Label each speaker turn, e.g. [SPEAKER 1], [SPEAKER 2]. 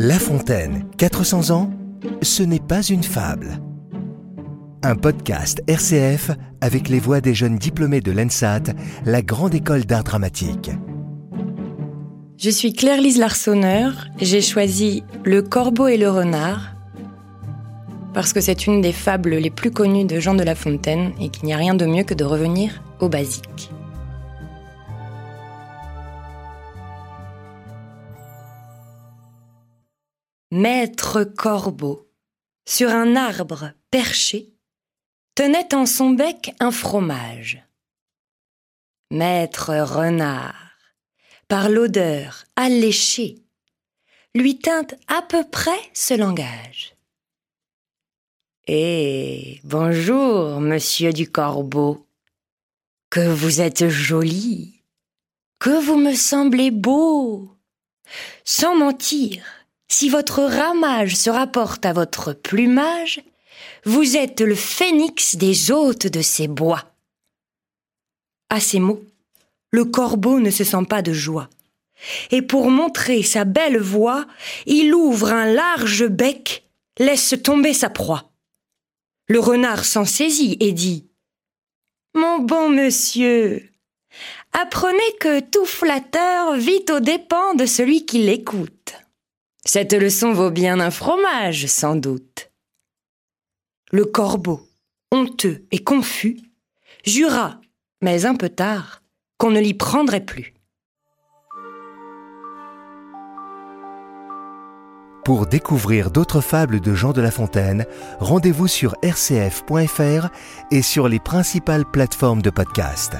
[SPEAKER 1] La Fontaine, 400 ans, ce n'est pas une fable. Un podcast RCF avec les voix des jeunes diplômés de l'ENSAT, la grande école d'art dramatique.
[SPEAKER 2] Je suis Claire-Lise Larsonneur, j'ai choisi Le Corbeau et le Renard parce que c'est une des fables les plus connues de Jean de La Fontaine et qu'il n'y a rien de mieux que de revenir au basique. Maître Corbeau, sur un arbre perché, tenait en son bec un fromage. Maître Renard, par l'odeur alléchée, lui tint à peu près ce langage. Eh, bonjour, monsieur du Corbeau. Que vous êtes joli, que vous me semblez beau. Sans mentir, si votre ramage se rapporte à votre plumage, vous êtes le phénix des hôtes de ces bois. À ces mots, le corbeau ne se sent pas de joie. Et pour montrer sa belle voix, il ouvre un large bec, laisse tomber sa proie. Le renard s'en saisit et dit Mon bon monsieur, apprenez que tout flatteur vit aux dépens de celui qui l'écoute. Cette leçon vaut bien un fromage, sans doute. Le corbeau, honteux et confus, jura, mais un peu tard, qu'on ne l'y prendrait plus.
[SPEAKER 1] Pour découvrir d'autres fables de Jean de La Fontaine, rendez-vous sur rcf.fr et sur les principales plateformes de podcast.